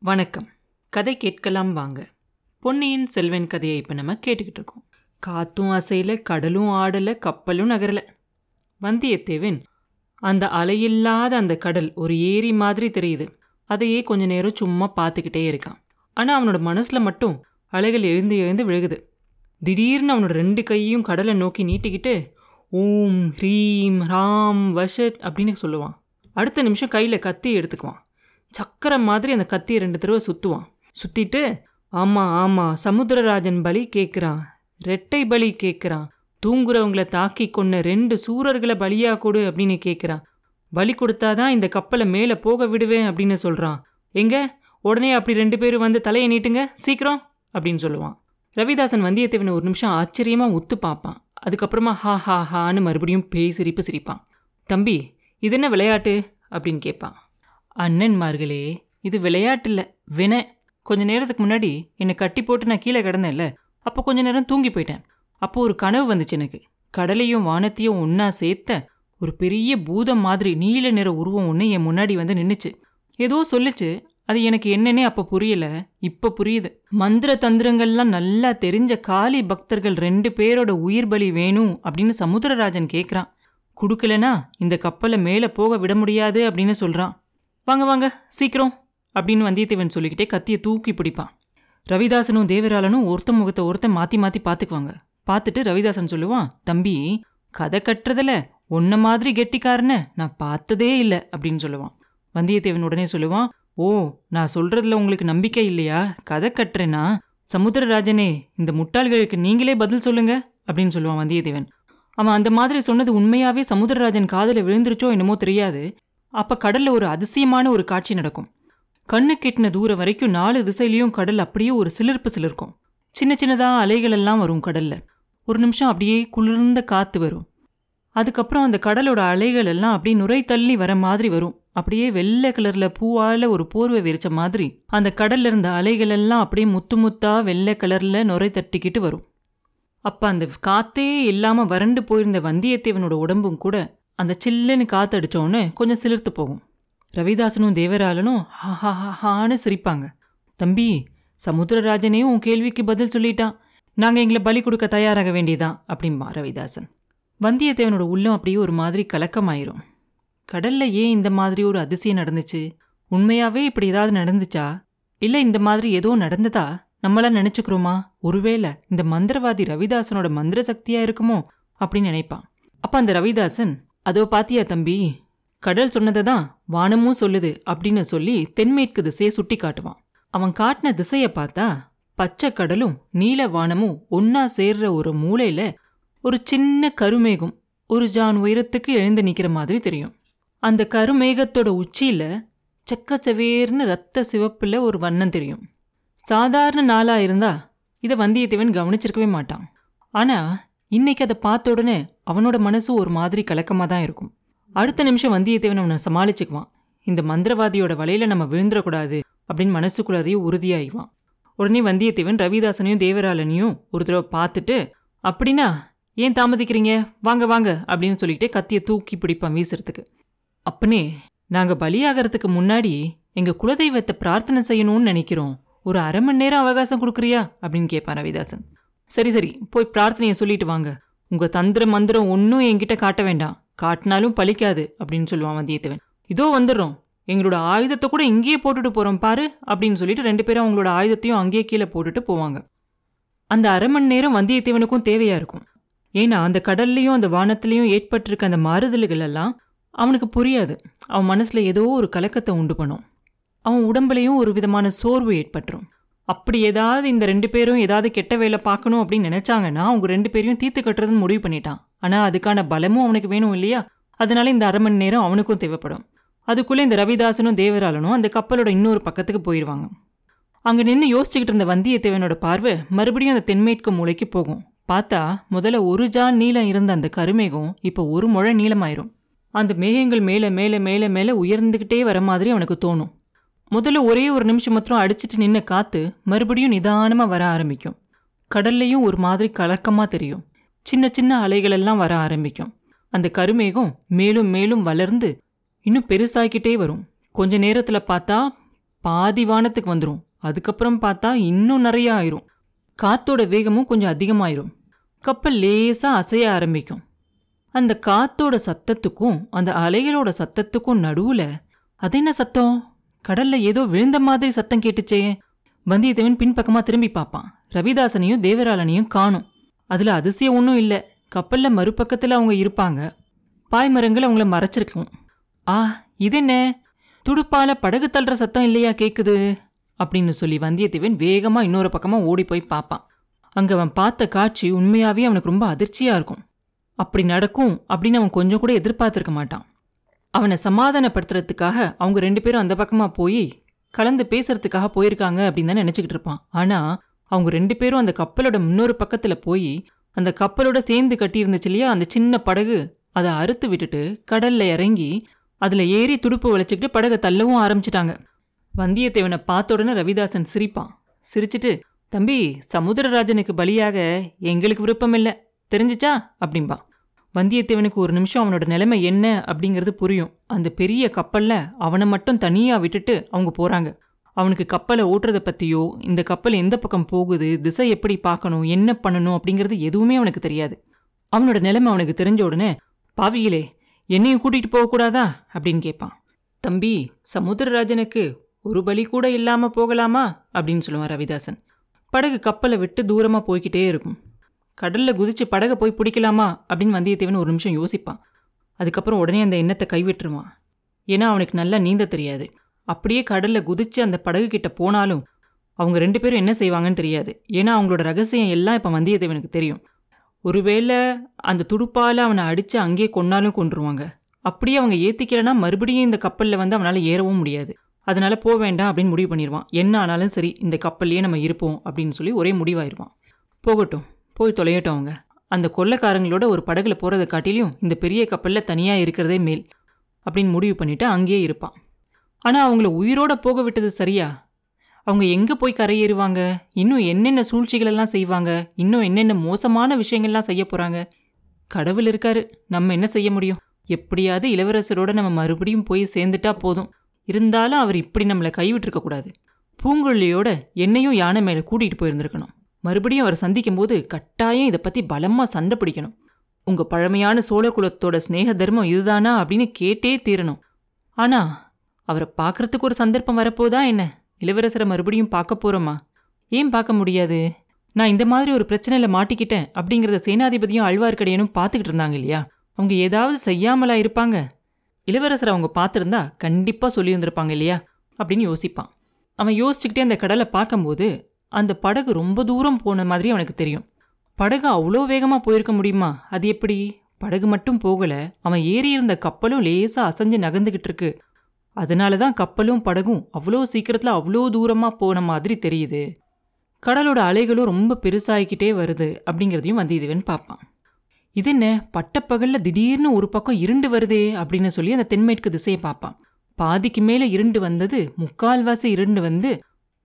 வணக்கம். கதை கேட்கலாம் வாங்க. பொன்னியின் செல்வன் கதையை இப்போ நம்ம கேட்டுக்கிட்டு இருக்கோம். காத்தும் அசையில கடலும் ஆடலை கப்பலும் நகரல. வந்தியத்தேவன் அந்த அலையில்லாத அந்த கடல் ஒரு ஏரி மாதிரி தெரியுது. அதையே கொஞ்ச நேரம் சும்மா பார்த்துக்கிட்டே இருக்கான். ஆனால் அவனோட மனசில் மட்டும் அலைகள் எழுந்து எழுந்து விழுகுது. திடீர்னு அவனோட ரெண்டு கையையும் கடலை நோக்கி நீட்டிக்கிட்டு ஓம் ஹ்ரீம் ராம் வஷத் அப்படின்னு சொல்லுவான். அடுத்த நிமிஷம் கையில் கத்தி எடுத்துக்குவான். சக்கரம் மாதிரி அந்த கத்தியை ரெண்டு தடவை சுற்றுவான் சுற்றிட்டு ஆமாம் ஆமாம் சமுத்திரராஜன் பலி கேட்குறான் ரெட்டை பலி கேட்குறான் தூங்குறவங்கள தாக்கி கொன்ன ரெண்டு சூரர்களை பலியா கொடு அப்படின்னு கேட்குறான் பலி கொடுத்தாதான் இந்த கப்பலை மேலே போக விடுவேன் அப்படின்னு சொல்கிறான் எங்க? உடனே அப்படி ரெண்டு பேரும் வந்து தலையை நீட்டுங்க சீக்கிரம் அப்படின்னு சொல்லுவான். ரவிதாசன் வந்தியத்தேவனை ஒரு நிமிஷம் ஆச்சரியமாக உத்து பார்ப்பான். அதுக்கப்புறமா ஹா ஹா ஹான்னு மறுபடியும் பேய் சிரிப்பு சிரிப்பான். தம்பி இது என்ன விளையாட்டு? அப்படின்னு கேட்பான். அண்ணன்மார்களே இது விளையாட்டில்ல. வின. கொஞ்ச நேரத்துக்கு முன்னாடி என்னை கட்டி போட்டு நான் கீழே கிடந்தேன்ல. அப்போ கொஞ்ச நேரம் தூங்கி போயிட்டேன். அப்போ ஒரு கனவு வந்துச்சு எனக்கு. கடலையும் வானத்தையும் ஒன்றா சேர்த்த ஒரு பெரிய பூதம் மாதிரி நீல நிற உருவம் ஒன்று என் முன்னாடி வந்து நின்றுச்சு ஏதோ சொல்லுச்சு. அது எனக்கு என்னன்னே அப்போ புரியல. இப்போ புரியுது. மந்திர தந்திரங்கள்லாம் நல்லா தெரிஞ்ச காளி பக்தர்கள் ரெண்டு பேரோட உயிர் பலி வேணும் அப்படின்னு சமுத்திரராஜன் கேட்குறான் கொடுக்கலனா இந்த கப்பலை மேலே போக விட முடியாது அப்படின்னு சொல்கிறான் வாங்க வாங்க சீக்கிரம் அப்படின்னு வந்தியத்தேவன் சொல்லிக்கிட்டே கத்தியை தூக்கி பிடிப்பான். ரவிதாசனும் தேவராளனும் ஒருத்த முகத்தை ஒருத்தன் மாற்றி மாற்றி பார்த்துக்குவாங்க. பார்த்துட்டு ரவிதாசன் சொல்லுவான் தம்பி கதை கட்டுறதுல உன்ன மாதிரி கெட்டிக்காரன நான் பார்த்ததே இல்லை அப்படின்னு சொல்லுவான். வந்தியத்தேவன் உடனே சொல்லுவான் ஓ நான் சொல்றதுல உங்களுக்கு நம்பிக்கை இல்லையா? கதை கட்டுறேனா? சமுத்திரராஜனே இந்த முட்டாள்களுக்கு நீங்களே பதில் சொல்லுங்க அப்படின்னு சொல்லுவான் வந்தியத்தேவன். அவன் அந்த மாதிரி சொன்னது உண்மையாவே சமுத்திரராஜன் காதல விழுந்துருச்சோ என்னமோ தெரியாது. அப்ப கடல்ல ஒரு அதிசயமான ஒரு காட்சி நடக்கும். கண்ணு கெட்டின தூரம் வரைக்கும் நாலு திசையிலையும் கடல் அப்படியே ஒரு சிலிர்ப்பு சிலிர்க்கும். சின்ன சின்னதா அலைகள் எல்லாம் வரும் கடல்ல. ஒரு நிமிஷம் அப்படியே குளிர்ந்த காத்து வரும். அதுக்கப்புறம் அந்த கடலோட அலைகள் எல்லாம் அப்படியே நுரை தள்ளி வர மாதிரி வரும். அப்படியே வெள்ளை கலர்ல பூவால ஒரு போர்வை விரிச்ச மாதிரி அந்த கடல்ல இருந்த அலைகள் எல்லாம் அப்படியே முத்து முத்தா வெள்ளை கலர்ல நுரை தட்டிக்கிட்டு வரும். அப்ப அந்த காத்தே இல்லாம வறண்டு போயிருந்த வந்தியத்தேவனோட உடம்பும் கூட அந்த சில்லுன்னு காத்தடிச்சோன்னு கொஞ்சம் சிலிர்த்து போகும். ரவிதாசனும் தேவராளனும் ஹா ஹான்னு சிரிப்பாங்க. தம்பி சமுத்திரராஜனையும் உன் கேள்விக்கு பதில் சொல்லிட்டான். நாங்கள் எங்களை பலி கொடுக்க தயாராக வேண்டியதான் அப்படிம்பா ரவிதாசன். வந்தியத்தேவனோட உள்ளம் அப்படியே ஒரு மாதிரி கலக்கமாயிரும். கடல்ல ஏன் இந்த மாதிரி ஒரு அதிசயம் நடந்துச்சு? உண்மையாவே இப்படி ஏதாவது நடந்துச்சா? இல்லை இந்த மாதிரி ஏதோ நடந்ததா? நம்மளாம் நினைச்சுக்கிறோமா? ஒருவேளை இந்த மந்திரவாதி ரவிதாசனோட மந்திர சக்தியா இருக்குமோ? அப்படின்னு நினைப்பான். அப்ப அந்த ரவிதாசன் அதோ பாத்தியா தம்பி கடல் சொன்னதை தான் வானமும் சொல்லுது அப்படின்னு சொல்லி தென்மேற்கு திசையை சுட்டி காட்டுவான். அவன் காட்டின திசையை பார்த்தா பச்சை கடலும் நீல வானமும் ஒன்னா சேர்ற ஒரு மூலையில ஒரு சின்ன கருமேகம் ஒரு ஜான் உயரத்துக்கு எழுந்து நிக்கிற மாதிரி தெரியும். அந்த கருமேகத்தோட உச்சியில செக்கச்சவேர்னு ரத்த சிவப்புல ஒரு வண்ணம் தெரியும். சாதாரண நாளாக இருந்தா இதை வந்தியத்தேவன் கவனிச்சிருக்கவே மாட்டான். ஆனா இன்னைக்கு அதை பார்த்த உடனே அவனோட மனசு ஒரு மாதிரி கலக்கமா தான் இருக்கும். அடுத்த நிமிஷம் வந்தியத்தேவன் அவனை சமாளிச்சுக்குவான். இந்த மந்திரவாதியோட வலையில நம்ம விழுந்துடக்கூடாது அப்படின்னு மனசுக்குள்ளாரையும் உறுதியாயிவான் உடனே வந்தியத்தேவன் ரவிதாசனையும் தேவராளனையும் ஒரு தடவை பார்த்துட்டு அப்படின்னா ஏன் தாமதிக்கிறீங்க? வாங்க வாங்க அப்படின்னு சொல்லிட்டு கத்தியை தூக்கி பிடிப்பான் வீசுறதுக்கு. அப்பனே நாங்க பலியாகிறதுக்கு முன்னாடி எங்க குலதெய்வத்தை பிரார்த்தனை செய்யணும்னு நினைக்கிறோம். ஒரு அரை மணி நேரம் அவகாசம் கொடுக்குறியா? அப்படின்னு கேட்பான் ரவிதாசன். சரி சரி போய் பிரார்த்தனையை சொல்லிட்டு வாங்க. உங்க தந்திர மந்திரம் ஒன்றும் என்கிட்ட காட்ட வேண்டாம். காட்டினாலும் பழிக்காது அப்படின்னு சொல்லுவான் வந்தியத்தேவன். இதோ வந்துடுறோம். எங்களோட ஆயுதத்தை கூட இங்கேயே போட்டுட்டு போகிறோம் பாரு அப்படின்னு சொல்லிட்டு ரெண்டு பேரும் அவங்களோட ஆயுதத்தையும் அங்கேயே கீழே போட்டுட்டு போவாங்க. அந்த அரை மணி நேரம் வந்தியத்தேவனுக்கும் தேவையாக இருக்கும். ஏன்னா அந்த கடல்லையும் அந்த வானத்திலையும் ஏற்பட்டிருக்க அந்த மாறுதல்கள் எல்லாம் அவனுக்கு புரியாது. அவன் மனசில் ஏதோ ஒரு கலக்கத்தை உண்டு பண்ணும். அவன் உடம்புலையும் ஒரு விதமான சோர்வு ஏற்பட்டுரும். அப்படி ஏதாவது இந்த ரெண்டு பேரும் ஏதாவது கெட்ட வேலை பார்க்கணும் அப்படின்னு நினைச்சாங்கன்னா அவங்க ரெண்டு பேரையும் தீர்த்து கட்டுறதுன்னு முடிவு பண்ணிட்டான். ஆனால் அதுக்கான பலமும் அவனுக்கு வேணும் இல்லையா? அதனால இந்த அரை மணி நேரம் அவனுக்கும் தேவைப்படும். அதுக்குள்ளே இந்த ரவிதாசனும் தேவராளனும் அந்த கப்பலோட இன்னொரு பக்கத்துக்கு போயிடுவாங்க அங்கே நின்று யோசிச்சுக்கிட்டு இருந்த வந்தியத்தேவனோட பார்வை மறுபடியும் அந்த தென்மேற்கு மூலைக்கு போகும். பார்த்தா முதல்ல ஒரு ஜான் நீளம் இருந்த அந்த கருமேகம் இப்போ ஒரு முழை நீளமாயிரும். அந்த மேகங்கள் மேலே மேலே மேலே மேலே உயர்ந்துக்கிட்டே வர மாதிரி அவனுக்கு தோணும். முதல்ல ஒரே ஒரு நிமிஷம் மாத்திரம் அடிச்சிட்டு நின்ன காத்து மறுபடியும் நிதானமாக வர ஆரம்பிக்கும். கடல்லையும் ஒரு மாதிரி கலக்கமாக தெரியும். சின்ன சின்ன அலைகளெல்லாம் வர ஆரம்பிக்கும். அந்த கருமேகம் மேலும் மேலும் வளர்ந்து இன்னும் பெருசாகிக்கிட்டே வரும். கொஞ்ச நேரத்தில் பார்த்தா பாதி வானத்துக்கு வந்துடும் அதுக்கப்புறம் பார்த்தா இன்னும் நிறையா ஆயிரும். காத்தோட வேகமும் கொஞ்சம் அதிகமாயிரும். கப்பல் லேசாக அசைய ஆரம்பிக்கும். அந்த காத்தோட சத்தத்துக்கும் அந்த அலைகளோட சத்தத்துக்கும் நடுவில் அது என்ன சத்தம்? கடல்ல ஏதோ விழுந்த மாதிரி சத்தம் கேட்டுச்சே. வந்தியத்தேவன் பின்பக்கமா திரும்பி பார்ப்பான். ரவிதாசனையும் தேவராளனையும் காணும். அதுல அதிசயம் ஒன்றும் இல்லை. கப்பல்ல மறுபக்கத்துல அவங்க இருப்பாங்க. பாய்மரங்கள் அவங்கள மறைச்சிருக்கும். ஆ இது என்ன துடுப்பால படகு தள்ளுற சத்தம் இல்லையா கேக்குது? அப்படின்னு சொல்லி வந்தியத்தேவன் வேகமா இன்னொரு பக்கமா ஓடி போய் பார்ப்பான். அங்க அவன் பார்த்த காட்சி உண்மையாவே அவனுக்கு ரொம்ப அதிர்ச்சியா இருக்கும். அப்படி நடக்கும் அப்படின்னு அவன் கொஞ்சம் கூட எதிர்பார்த்திருக்க மாட்டான். அவனை சமாதானப்படுத்துறதுக்காக அவங்க ரெண்டு பேரும் அந்த பக்கமா போய் கலந்து பேசுறதுக்காக போயிருக்காங்க அப்படின்னு தான் நினச்சிக்கிட்டு இருப்பான். ஆனால் அவங்க ரெண்டு பேரும் அந்த கப்பலோட முன்னொரு பக்கத்துல போய் அந்த கப்பலோட சேர்ந்து கட்டியிருந்துச்சு இல்லையா? அந்த சின்ன படகு அதை அறுத்து விட்டுட்டு கடல்ல இறங்கி அதில் ஏறி துடுப்பு வளைச்சிக்கிட்டு படகை தள்ளவும் ஆரம்பிச்சிட்டாங்க. வந்தியத்தேவனை பார்த்த உடனே ரவிதாசன் சிரிப்பான். சிரிச்சிட்டு தம்பி சமுத்திரராஜனுக்கு பலியாக எங்களுக்கு விருப்பம் இல்லை தெரிஞ்சுச்சா? அப்படிம்பா. வந்தியத்தேவனுக்கு ஒரு நிமிஷம் அவனோட நிலைமை என்ன அப்படிங்கிறது புரியும். அந்த பெரிய கப்பலில் அவனை மட்டும் தனியாக விட்டுட்டு அவங்க போகிறாங்க அவனுக்கு கப்பலை ஓட்டுறதை பற்றியோ இந்த கப்பல் எந்த பக்கம் போகுது திசை எப்படி பார்க்கணும் என்ன பண்ணணும் அப்படிங்கிறது எதுவுமே அவனுக்கு தெரியாது. அவனோட நிலைமை அவனுக்கு தெரிஞ்ச உடனே பாவியிலே என்னையும் கூட்டிகிட்டு போகக்கூடாதா அப்படின்னு கேட்பான். தம்பி சமுத்திரராஜனுக்கு ஒரு பலி கூட இல்லாமல் போகலாமா? அப்படின்னு சொல்லுவான் ரவிதாசன். படகு கப்பலை விட்டு தூரமாக போய்கிட்டே இருக்கும். கடல்ல குதிச்சு படகை போய் பிடிக்கலாமா? அப்படின்னு வந்தியத்தேவன் ஒரு நிமிஷம் யோசிப்பான். அதுக்கப்புறம் உடனே அந்த எண்ணத்தை கைவிட்டுருவான். ஏன்னா அவனுக்கு நல்லா நீந்த தெரியாது. அப்படியே கடல்ல குதிச்சு அந்த படகு கிட்ட போனாலும் அவங்க ரெண்டு பேரும் என்ன செய்வாங்கன்னு தெரியாது. ஏன்னா அவங்களோட ரகசியம் எல்லாம் இப்போ வந்தியத்தேவனுக்கு தெரியும். ஒருவேளை அந்த துடுப்பால் அவனை அடித்து அங்கேயே கொன்னாலும் கொண்டுருவாங்க அப்படியே அவங்க ஏத்திக்கலனா மறுபடியும் இந்த கப்பலில் வந்து அவனால் ஏறவும் முடியாது. அதனால போக வேண்டாம் அப்படின்னு முடிவு பண்ணிடுவான். என்ன ஆனாலும் சரி இந்த கப்பல்லையே நம்ம இருப்போம் அப்படின்னு சொல்லி ஒரே முடிவாயிருவான். போகட்டும். போய் தொலையட்டும் அவங்க அந்த கொள்ளைக்காரங்களோட ஒரு படகுல போறதை காட்டிலையும் இந்த பெரிய கப்பலில் தனியா இருக்கிறதே மேல் அப்படின்னு முடிவு பண்ணிட்டு அங்கேயே இருப்பான். ஆனா அவங்கள உயிரோட போக விட்டது சரியா? அவங்க எங்க போய் கரையேறுவாங்க? இன்னும் என்னென்ன சூழ்ச்சிகளெல்லாம் செய்வாங்க? இன்னும் என்னென்ன மோசமான விஷயங்கள்லாம் செய்ய போறாங்க? கடவுள் இருக்காரு. நம்ம என்ன செய்ய முடியும்? எப்படியாவது இளவரசரோட நம்ம மறுபடியும் போய் சேர்ந்துட்டா போதும். இருந்தாலும் அவர் இப்படி நம்மளை கைவிட்டிருக்க கூடாது. பூங்குழலியோட என்னையும் யானை மேலே கூட்டிகிட்டு போயிருந்திருக்கணும். மறுபடியும் அவரை சந்திக்கும் போது கட்டாயம் இதை பத்தி பலமா சண்டை பிடிக்கணும். உங்க பழமையான சோழ குலத்தோட ஸ்நேக தர்மம் இதுதானா அப்படின்னு கேட்டே தீரணும். ஆனா அவரை பார்க்கறதுக்கு ஒரு சந்தர்ப்பம் வரப்போதா என்ன? இளவரசரை மறுபடியும் பார்க்க போறோமா? ஏன் பார்க்க முடியாது? நான் இந்த மாதிரி ஒரு பிரச்சனையில மாட்டிக்கிட்டேன் அப்படிங்கிறத சேனாதிபதியும் ஆழ்வார்க்கடியனும் பார்த்துக்கிட்டு இருந்தாங்க இல்லையா? அவங்க ஏதாவது செய்யாமலா இருப்பாங்க? இளவரசரை அவங்க பார்த்துருந்தா கண்டிப்பா சொல்லியிருந்திருப்பாங்க இல்லையா? அப்படின்னு யோசிப்பான். அவன் யோசிச்சுக்கிட்டே அந்த கடலை பார்க்கும்போது அந்த படகு ரொம்ப தூரம் போன மாதிரி அவனுக்கு தெரியும். படகு அவ்வளோ வேகமாக போயிருக்க முடியுமா? அது எப்படி? படகு மட்டும் போகலை. அவன் ஏறி இருந்த கப்பலும் லேசாக அசைஞ்சு நகர்ந்துக்கிட்டு இருக்கு. அதனால தான் கப்பலும் படகும் அவ்வளோ சீக்கிரத்தில் அவ்வளோ தூரமாக போன மாதிரி தெரியுது. கடலோட அலைகளும் ரொம்ப பெருசாகிக்கிட்டே வருது அப்படிங்கிறதையும் வந்தியத்தேவன் பார்ப்பான். இது என்ன? பட்டப்பகலில் திடீர்னு ஒரு பக்கம் இருண்டு வருதே அப்படின்னு சொல்லி அந்த தென்மேற்கு திசையை பார்ப்பான். பாதிக்கு மேலே இருண்டு வந்தது முக்கால்வாசி இருண்டு வந்து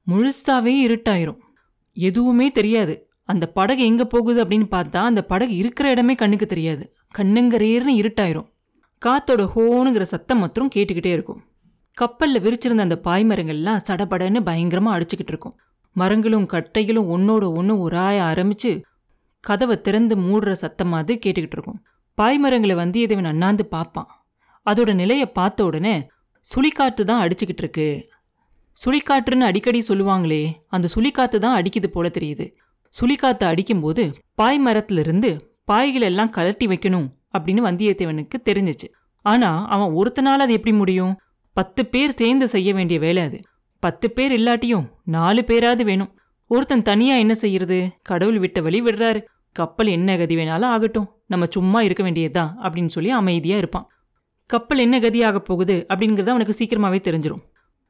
முழுசாவே இருட்டாயிரும். எதுவுமே தெரியாது. அந்த படகு எங்கே போகுது அப்படின்னு பார்த்தா அந்த படகு இருக்கிற இடமே கண்ணுக்கு தெரியாது. கண்ணுங்கரேர்னு இருட்டாயிரும். காத்தோட ஹோனுங்கிற சத்தம் மாத்திரம் கேட்டுக்கிட்டே இருக்கும். கப்பலில் விரிச்சிருந்த அந்த பாய்மரங்கள்லாம் சடபடன்னு பயங்கரமாக அடிச்சுக்கிட்டு இருக்கும். மரங்களும் கட்டைகளும் ஒன்னோட ஒன்று உராய ஆரம்பித்து கதவை திறந்து மூடுற சத்தம் மாதிரி கேட்டுக்கிட்டு இருக்கும். பாய்மரங்களை வந்தியத்தேவன் அண்ணாந்து பார்ப்பான். அதோட நிலையை பார்த்த உடனே சுழிக்காற்று தான் அடிச்சுக்கிட்டு இருக்கு. சுழிக்காற்றுன்னு அடிக்கடி சொல்லுவாங்களே அந்த சுழிக்காத்து தான் அடிக்குது போல தெரியுது. சுழிக்காத்து அடிக்கும்போது பாய் மரத்திலிருந்து பாய்களெல்லாம் கலட்டி வைக்கணும் அப்படின்னு வந்தியத்தேவனுக்கு தெரிஞ்சிச்சு. ஆனா அவன் ஒருத்தனால அது எப்படி முடியும்? பத்து பேர் சேர்ந்து செய்ய வேண்டிய வேலை அது. பத்து பேர் இல்லாட்டியும் நாலு பேராவது வேணும். ஒருத்தன் தனியா என்ன செய்யறது? கடவுள் விட்ட வழி விடுறாரு. கப்பல் என்ன கதி வேணாலும் ஆகட்டும். நம்ம சும்மா இருக்க வேண்டியதுதான் அப்படின்னு சொல்லி அமைதியா இருப்பான். கப்பல் என்ன கதியாக போகுது அப்படிங்கிறது அவனுக்கு சீக்கிரமாவே தெரிஞ்சிடும்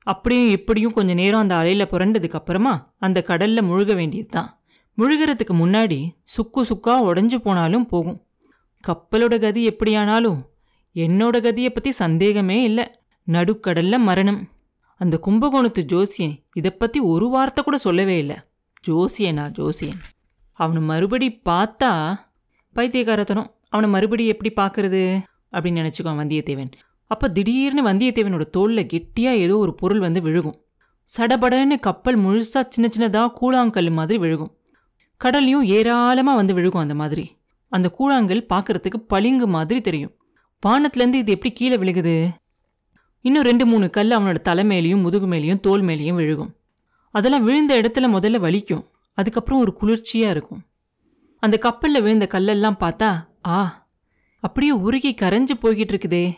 அப்படியும் இப்படியும் கொஞ்ச நேரம் அந்த அலையில் புரண்டதுக்கு அப்புறமா அந்த கடல்ல முழுக வேண்டியதுதான். முழுகிறதுக்கு முன்னாடி சுக்கு சுக்கா உடஞ்சு போனாலும் போகும். கப்பலோட கதி எப்படியானாலும் என்னோட கதியை பத்தி சந்தேகமே இல்லை. நடுக்கடல்ல மரணம். அந்த கும்பகோணத்து ஜோசியன் இதை பத்தி ஒரு வார்த்தை கூட சொல்லவே இல்லை. ஜோசியனா ஜோசியன். அவனை மறுபடி பார்த்தா பைத்தியக்காரத்தனம். அவனை மறுபடி எப்படி பார்க்கறது? அப்படின்னு நினச்சிக்குவான் வந்தியத்தேவன். அப்போ திடீர்னு வந்தியத்தேவனோட தோளில் கெட்டியாக ஏதோ ஒரு பொருள் வந்து விழுகும். சடபடன்னு கப்பல் முழுசா சின்ன சின்னதா கூழாங்கல் மாதிரி விழுகும். கடல்லையும் ஏராளமா வந்து விழுகும் அந்த மாதிரி. அந்த கூழாங்கல் பார்க்கறதுக்கு பளிங்கு மாதிரி தெரியும். வானத்துலேருந்து இது எப்படி கீழே விழுகுது? இன்னும் ரெண்டு மூணு கல் அவனோட தலை மேலேயும் முதுகு மேலேயும் தோல் மேலேயும் விழுகும். அதெல்லாம் விழுந்த இடத்துல முதல்ல வலிக்கும். அதுக்கப்புறம் ஒரு குளிர்ச்சியாக இருக்கும். அந்த கப்பலில் விழுந்த கல்லெல்லாம் பார்த்தா ஆ அப்படியே உருகி கரைஞ்சு போய்கிட்டு இருக்குதே.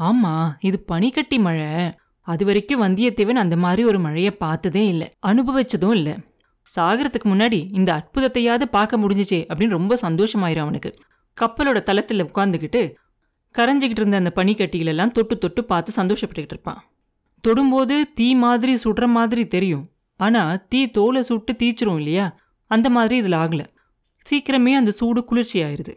ஆமா இது பனிக்கட்டி மழை. அது வரைக்கும் வந்தியத்தேவன் அந்த மாதிரி ஒரு மழையை பார்த்ததே இல்லை. அனுபவிச்சதும் இல்லை. சாகிறதுக்கு முன்னாடி இந்த அற்புதத்தையாவது பார்க்க முடிஞ்சிச்சே அப்படின்னு ரொம்ப சந்தோஷமாயிரும் அவனுக்கு. கப்பலோட தளத்தில் உட்காந்துக்கிட்டு கரைஞ்சிக்கிட்டு இருந்த அந்த பனிக்கட்டிகளெல்லாம் தொட்டு தொட்டு பார்த்து சந்தோஷப்பட்டுக்கிட்டு இருப்பான். தொடும்போது தீ மாதிரி சுடுற மாதிரி தெரியும். ஆனால் தீ தோலை சுட்டு தீச்சிரும் இல்லையா? அந்த மாதிரி இதில் ஆகல. சீக்கிரமே அந்த சூடு குளிர்ச்சி ஆயிடுது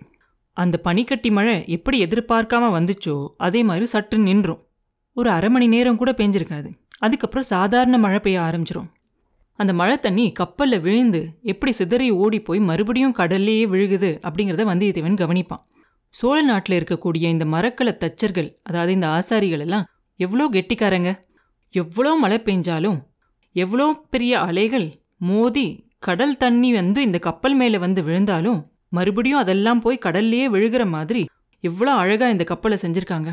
அந்த பனிக்கட்டி மழை எப்படி எதிர்பார்க்காம வந்துச்சோ அதே மாதிரி சற்று நின்றும். ஒரு அரை மணி நேரம் கூட பெஞ்சிருக்காது. அதுக்கப்புறம் சாதாரண மழை பெய்ய ஆரம்பிச்சிரும். அந்த மழை தண்ணி கப்பல்ல விழுந்து எப்படி சிதறி ஓடி போய் மறுபடியும் கடல்லேயே விழுகுது அப்படிங்கிறத வந்தியத்தேவன் கவனிப்பான். சோழ நாட்டில் இருக்கக்கூடிய இந்த மரக்கல தச்சர்கள் அதாவது இந்த ஆசாரிகள் எல்லாம் எவ்வளோ கெட்டிக்காரங்க. எவ்வளோ மழை பெஞ்சாலும் எவ்வளோ பெரிய அலைகள் மோதி கடல் தண்ணி வந்து இந்த கப்பல் மேலே வந்து விழுந்தாலும் மறுபடியும் அதெல்லாம் போய் கடல்லையே விழுகிற மாதிரி எவ்வளோ அழகா இந்த கப்பலை செஞ்சிருக்காங்க.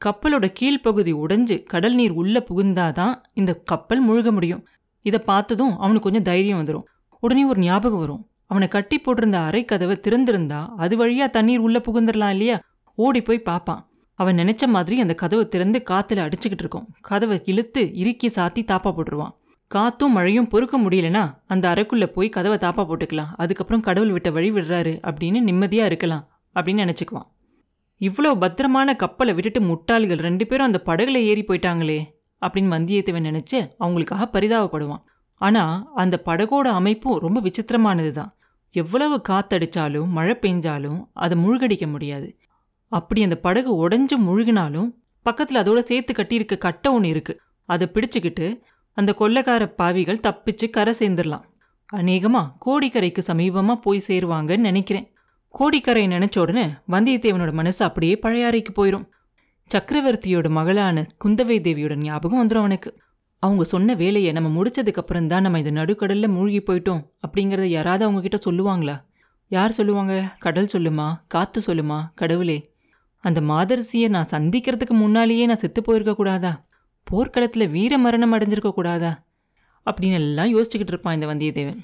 கப்பலோட கீழ்ப்பகுதி உடைஞ்சு கடல் நீர் உள்ளே புகுந்தாதான் இந்த கப்பல் முழுக முடியும். இதை பார்த்ததும் அவனுக்கு கொஞ்சம் தைரியம் வந்துடும் உடனே ஒரு ஞாபகம் வரும். அவனை கட்டி போட்டிருந்த அரை கதவை திறந்திருந்தா அது வழியாக தண்ணீர் உள்ளே புகுந்துடலாம் இல்லையா? ஓடி போய் பார்ப்பான் அவன் நினைச்ச மாதிரி அந்த கதவை திறந்து காற்றுல அடிச்சுக்கிட்டு இருக்கும் கதவை இழுத்து இறுக்கி சாத்தி தாப்பா போட்டுருவான். காத்தும் மழையும் பொறுக்க முடியலனா அந்த அறைக்குள்ளே போய் கதவை தாப்பா போட்டுக்கலாம். அதுக்கப்புறம் கடவுள் விட்ட வழி விடுறாரு அப்படின்னு நிம்மதியா இருக்கலாம் அப்படின்னு நினச்சிக்குவான். இவ்வளோ பத்திரமான கப்பலை விட்டுட்டு முட்டாள்கள் ரெண்டு பேரும் அந்த படகுல ஏறி போயிட்டாங்களே அப்படின்னு வந்தியத்தேவன் நினைச்சு அவங்களுக்காக பரிதாபப்படுவான். ஆனா அந்த படகோட அமைப்பும் ரொம்ப விசித்திரமானது தான் எவ்வளவு காத்தடிச்சாலும் மழை பெஞ்சாலும் அதை முழுகடிக்க முடியாது. அப்படி அந்த படகு உடைஞ்சு முழுகினாலும் பக்கத்துல அதோட சேர்த்து கட்டியிருக்க கட்டை ஒன்று இருக்கு. அதை பிடிச்சிக்கிட்டு அந்த கொள்ளக்கார பாவிகள் தப்பிச்சு கரை சேர்ந்துடலாம். அநேகமா கோடிக்கரைக்கு சமீபமா போய் சேருவாங்கன்னு நினைக்கிறேன். கோடிக்கரை நினைச்ச உடனே வந்தியத்தேவனோட மனசு அப்படியே பழையாறைக்கு போயிடும் சக்கரவர்த்தியோட மகளான குந்தவை தேவியோட ஞாபகம் வந்துடும் அவனுக்கு. அவங்க சொன்ன வேலையை நம்ம முடிச்சதுக்கு அப்புறம் தான் நம்ம இந்த நடுக்கடல்ல மூழ்கி போயிட்டோம் அப்படிங்கறத யாராவது அவங்க கிட்ட சொல்லுவாங்களா? யார் சொல்லுவாங்க? கடல் சொல்லுமா? காத்து சொல்லுமா? கடவுளே. அந்த மாதரசியை நான் சந்திக்கிறதுக்கு முன்னாலேயே நான் செத்து போயிருக்க கூடாதா? போர்க்களத்தில் வீர மரணம் அடைஞ்சிருக்க கூடாதா? அப்படின்னு எல்லாம் யோசிச்சுக்கிட்டு இருப்பான் இந்த வந்தியத்தேவன்.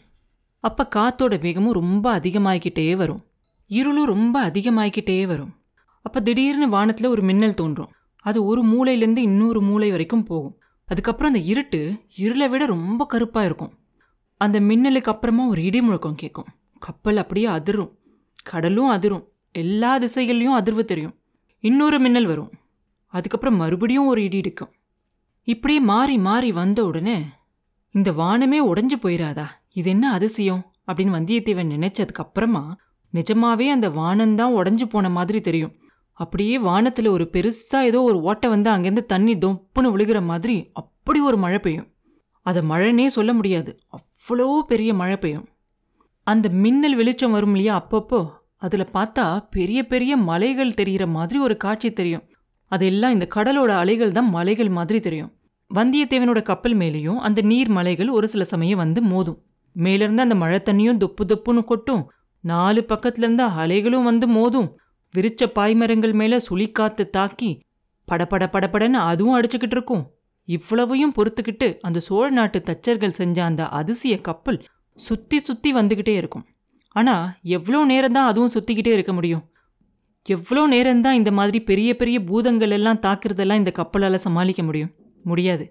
அப்போ காத்தோட வேகமும் ரொம்ப அதிகமாகிக்கிட்டே வரும். இருளும் ரொம்ப அதிகமாகிக்கிட்டே வரும். அப்போ திடீர்னு வானத்தில் ஒரு மின்னல் தோன்றும். அது ஒரு மூலையிலேருந்து இன்னொரு மூலை வரைக்கும் போகும். அதுக்கப்புறம் அந்த இருட்டு இருளை விட ரொம்ப கருப்பாக இருக்கும். அந்த மின்னலுக்கு அப்புறமா ஒரு இடி முழக்கம் கேட்கும். கப்பல் அப்படியே அதிரும். கடலும் அதிரும். எல்லா திசைகள்லையும் அதிர்வு தெரியும். இன்னொரு மின்னல் வரும். அதுக்கப்புறம் மறுபடியும் ஒரு இடி இடிக்கும். இப்படியே மாறி மாறி வந்த உடனே இந்த வானமே உடஞ்சு போயிடாதா இது என்ன அதிசயம்? அப்படின்னு வந்தியத்தேவன் நினைச்சதுக்கு அப்புறமா நிஜமாவே அந்த வானந்தான் உடஞ்சு போன மாதிரி தெரியும். அப்படியே வானத்துல ஒரு பெருசா ஏதோ ஒரு ஓட்டை வந்து அங்கேருந்து தண்ணி தொப்புன்னு விழுகிற மாதிரி அப்படி ஒரு மழை பெய்யும். அதை மழைன்னே சொல்ல முடியாது. அவ்வளோ பெரிய மழை பெய்யும். அந்த மின்னல் வெளிச்சம் வரும் இல்லையா அப்பப்போ அதில் பார்த்தா பெரிய பெரிய மலைகள் தெரிகிற மாதிரி ஒரு காட்சி தெரியும். அதெல்லாம் இந்த கடலோட அலைகள் தான் மலைகள் மாதிரி தெரியும். வந்தியத்தேவனோட கப்பல் மேலேயும் அந்த நீர் மலைகள் ஒரு சில சமயம் வந்து மோதும். மேலிருந்து அந்த மழை தண்ணியும் தொப்பு தொப்புன்னு கொட்டும். நாலு பக்கத்துலேருந்து அலைகளும் வந்து மோதும். விரிச்ச பாய்மரங்கள் மேலே சுழிக்காத்து தாக்கி படபட படபடன்னு அதுவும் அடிச்சுக்கிட்டு இருக்கும். இவ்வளவையும் பொறுத்துக்கிட்டு அந்த சோழ நாட்டு தச்சர்கள் செஞ்ச அந்த அதிசய கப்பல் சுற்றி சுற்றி வந்துக்கிட்டே இருக்கும். ஆனால் எவ்வளோ நேரம்தான் அதுவும் சுற்றிக்கிட்டே இருக்க முடியும்? எவ்வளோ நேரம்தான் இந்த மாதிரி பெரிய பெரிய பூதங்கள் எல்லாம் தாக்குறதெல்லாம் இந்த கப்பலால் சமாளிக்க முடியும்? முடியாது.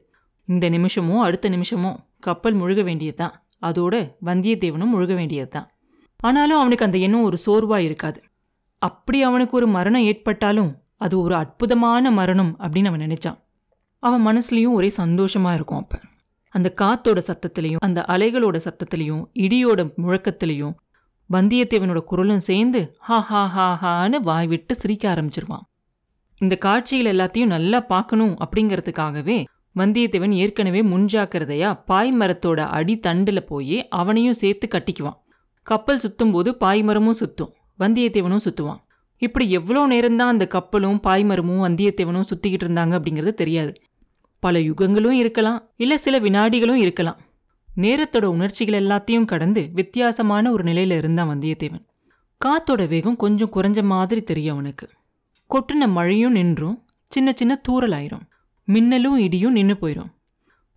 இந்த நிமிஷமோ அடுத்த நிமிஷமோ கப்பல் முழுக வேண்டியதுதான். அதோட வந்தியத்தேவனும் முழுக வேண்டியதுதான். ஆனாலும் அவனுக்கு அந்த எண்ணம் ஒரு சோர்வாக இருக்காது. அப்படி அவனுக்கு ஒரு மரணம் ஏற்பட்டாலும் அது ஒரு அற்புதமான மரணம் அப்படின்னு அவன் நினைச்சான். அவன் மனசுலையும் ஒரே சந்தோஷமா இருக்கும் அப்ப. அந்த காத்தோட சத்தத்திலையும் அந்த அலைகளோட சத்தத்திலையும் இடியோட முழக்கத்திலையும் வந்தியத்தேவனோட குரலும் சேர்ந்து ஹா ஹா ஹா ஹான்னு வாய் விட்டு சிரிக்க ஆரம்பிச்சிருவான். இந்த காட்சிகள் எல்லாத்தையும் நல்லா பார்க்கணும் அப்படிங்கிறதுக்காகவே வந்தியத்தேவன் ஏற்கனவே முன்ஜாக்கிரதையா பாய்மரத்தோட அடி தண்டில் போய் அவனையும் சேர்த்து கட்டிக்குவான். கப்பல் சுத்தும்போது பாய்மரமும் சுத்தும் வந்தியத்தேவனும் சுத்துவான். இப்படி எவ்வளோ நேரம்தான் அந்த கப்பலும் பாய்மரமும் வந்தியத்தேவனும் சுத்திக்கிட்டு இருந்தாங்க அப்படிங்கிறது தெரியாது. பல யுகங்களும் இருக்கலாம் இல்லை சில வினாடிகளும் இருக்கலாம். நேரத்தோட உணர்ச்சிகள் எல்லாத்தையும் கடந்து வித்தியாசமான ஒரு நிலையில இருந்தான் வந்தியத்தேவன். காத்தோட வேகம் கொஞ்சம் குறைஞ்ச மாதிரி தெரியும் அவனுக்கு. கொட்டின மழையும் நின்றும் சின்ன சின்ன தூறல் ஆயிரும் மின்னலும் இடியும் நின்று போயிடும்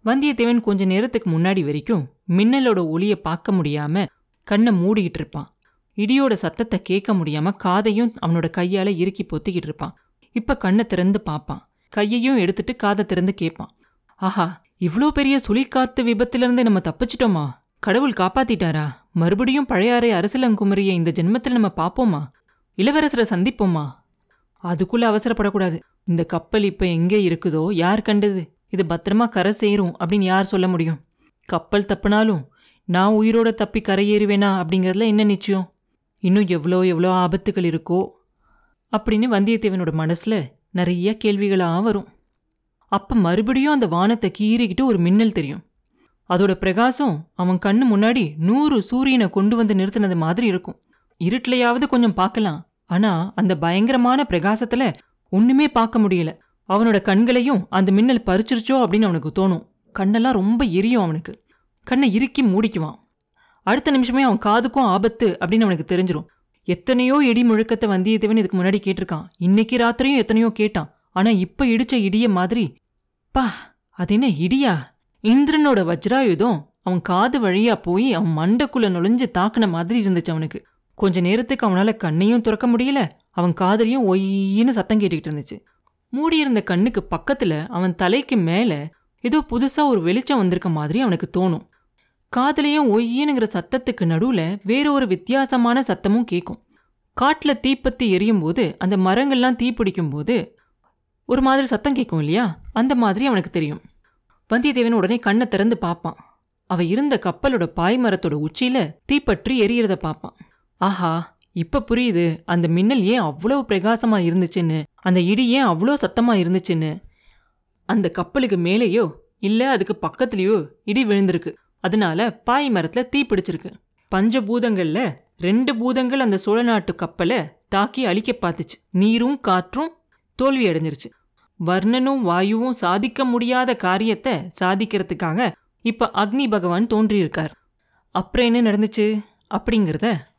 வந்தியத்தேவன் கொஞ்ச நேரத்துக்கு முன்னாடி வரைக்கும் மின்னலோட ஒளியை பார்க்க முடியாம கண்ணை மூடிக்கிட்டு இருப்பான். இடியோட சத்தத்தை கேட்க முடியாம காதையும் அவனோட கையால இறுக்கி பொத்திக்கிட்டு இருப்பான். இப்ப கண்ணை திறந்து பார்ப்பான். கையையும் எடுத்துட்டு காதை திறந்து கேட்பான். ஆஹா இவ்ளோ பெரிய சுழிக்காத்து விபத்திலிருந்து நம்ம தப்பிச்சிட்டோமா? கடவுள் காப்பாத்திட்டாரா? மறுபடியும் பழையாறை அரசலங்குமரியை இந்த ஜென்மத்தில் நம்ம பாப்போமா இளவரசரை சந்திப்போமா? அதுக்குள்ள அவசரப்படக்கூடாது. இந்த கப்பல் இப்ப எங்கே இருக்குதோ யார் கண்டது? இது பத்திரமா கரை சேரும் அப்படின்னு யார் சொல்ல முடியும்? கப்பல் தப்புனாலும் நான் உயிரோட தப்பி கரையேறுவேனா அப்படிங்கிறதுல என்ன நிச்சயம்? இன்னும் எவ்வளோ எவ்வளோ ஆபத்துகள் இருக்கோ? அப்படின்னு வந்தியத்தேவனோட மனசில் நிறைய கேள்விகளாக வரும். அப்போ மறுபடியும் அந்த வானத்தை கீறிக்கிட்டு ஒரு மின்னல் தெரியும். அதோட பிரகாசம் அவன் கண்ணு முன்னாடி நூறு சூரியனை கொண்டு வந்து நிறுத்தினது மாதிரி இருக்கும். இருட்டிலையாவது கொஞ்சம் பார்க்கலாம். ஆனா அந்த பயங்கரமான பிரகாசத்துல ஒண்ணுமே பார்க்க முடியல. அவனோட கண்களையும் அந்த மின்னல் பறிச்சிருச்சோ அப்படின்னு அவனுக்கு தோணும். கண்ணெல்லாம் ரொம்ப எரியும் அவனுக்கு. கண்ணை இறுக்கி மூடிக்குவான். அடுத்த நிமிஷமே அவன் காதுக்கும் ஆபத்து அப்படின்னு அவனுக்கு தெரிஞ்சிடும் எத்தனையோ இடி முழக்கத்தை வந்தியத்தேவன் இதுக்கு முன்னாடி கேட்டிருக்கான். இன்னைக்கு ராத்திரியும் எத்தனையோ கேட்டான். ஆனா இப்ப இடிச்ச இடிய மாதிரி பா அது என்ன இடியா? இந்திரனோட வஜ்ராயுதம் அவன் காது வழியா போய் அவன் மண்டக்குள்ள நுழைஞ்சு தாக்குன மாதிரி இருந்துச்சு அவனுக்கு. கொஞ்ச நேரத்துக்கு அவனால கண்ணையும் துறக்க முடியல. அவன் காதலையும் ஒய்யின்னு சத்தம் கேட்டுக்கிட்டு இருந்துச்சு. மூடியிருந்த கண்ணுக்கு பக்கத்துல அவன் தலைக்கு மேல ஏதோ புதுசாக ஒரு வெளிச்சம் வந்திருக்க மாதிரி அவனுக்கு தோணும். காதலையும் ஒய்யினுங்கிற சத்தத்துக்கு நடுவுல வேற ஒரு வித்தியாசமான சத்தமும் கேட்கும் காட்டுல தீப்பத்தி எரியும் போது அந்த மரங்கள்லாம் தீப்பிடிக்கும் போது ஒரு மாதிரி சத்தம் கேட்கும் இல்லையா? அந்த மாதிரி அவனுக்கு தெரியும். வந்தியத்தேவன் உடனே கண்ணை திறந்து பார்ப்பான். அவ இருந்த கப்பலோட பாய்மரத்தோட உச்சியில தீப்பற்றி எரியறத பார்ப்பான். ஆஹா இப்ப புரியுது. அந்த மின்னல் ஏன் அவ்வளவு பிரகாசமா இருந்துச்சுன்னு. அந்த இடி ஏன் அவ்வளோ சத்தமா இருந்துச்சுன்னு. அந்த கப்பலுக்கு மேலேயோ இல்ல அதுக்கு பக்கத்துலயோ இடி விழுந்திருக்கு. அதனால பாய் மரத்துல தீ பிடிச்சிருக்கு. பஞ்சபூதங்கள்ல ரெண்டு பூதங்கள் அந்த சோழ நாட்டு கப்பலை தாக்கி அழிக்க பார்த்துச்சு. நீரும் காற்றும் தோல்வி அடைஞ்சிருச்சு. வர்ணனும் வாயுவும் சாதிக்க முடியாத காரியத்தை சாதிக்கிறதுக்காக இப்ப அக்னி பகவான் தோன்றியிருக்கார். அப்புறம் என்ன நடந்துச்சு? அப்படிங்கிறத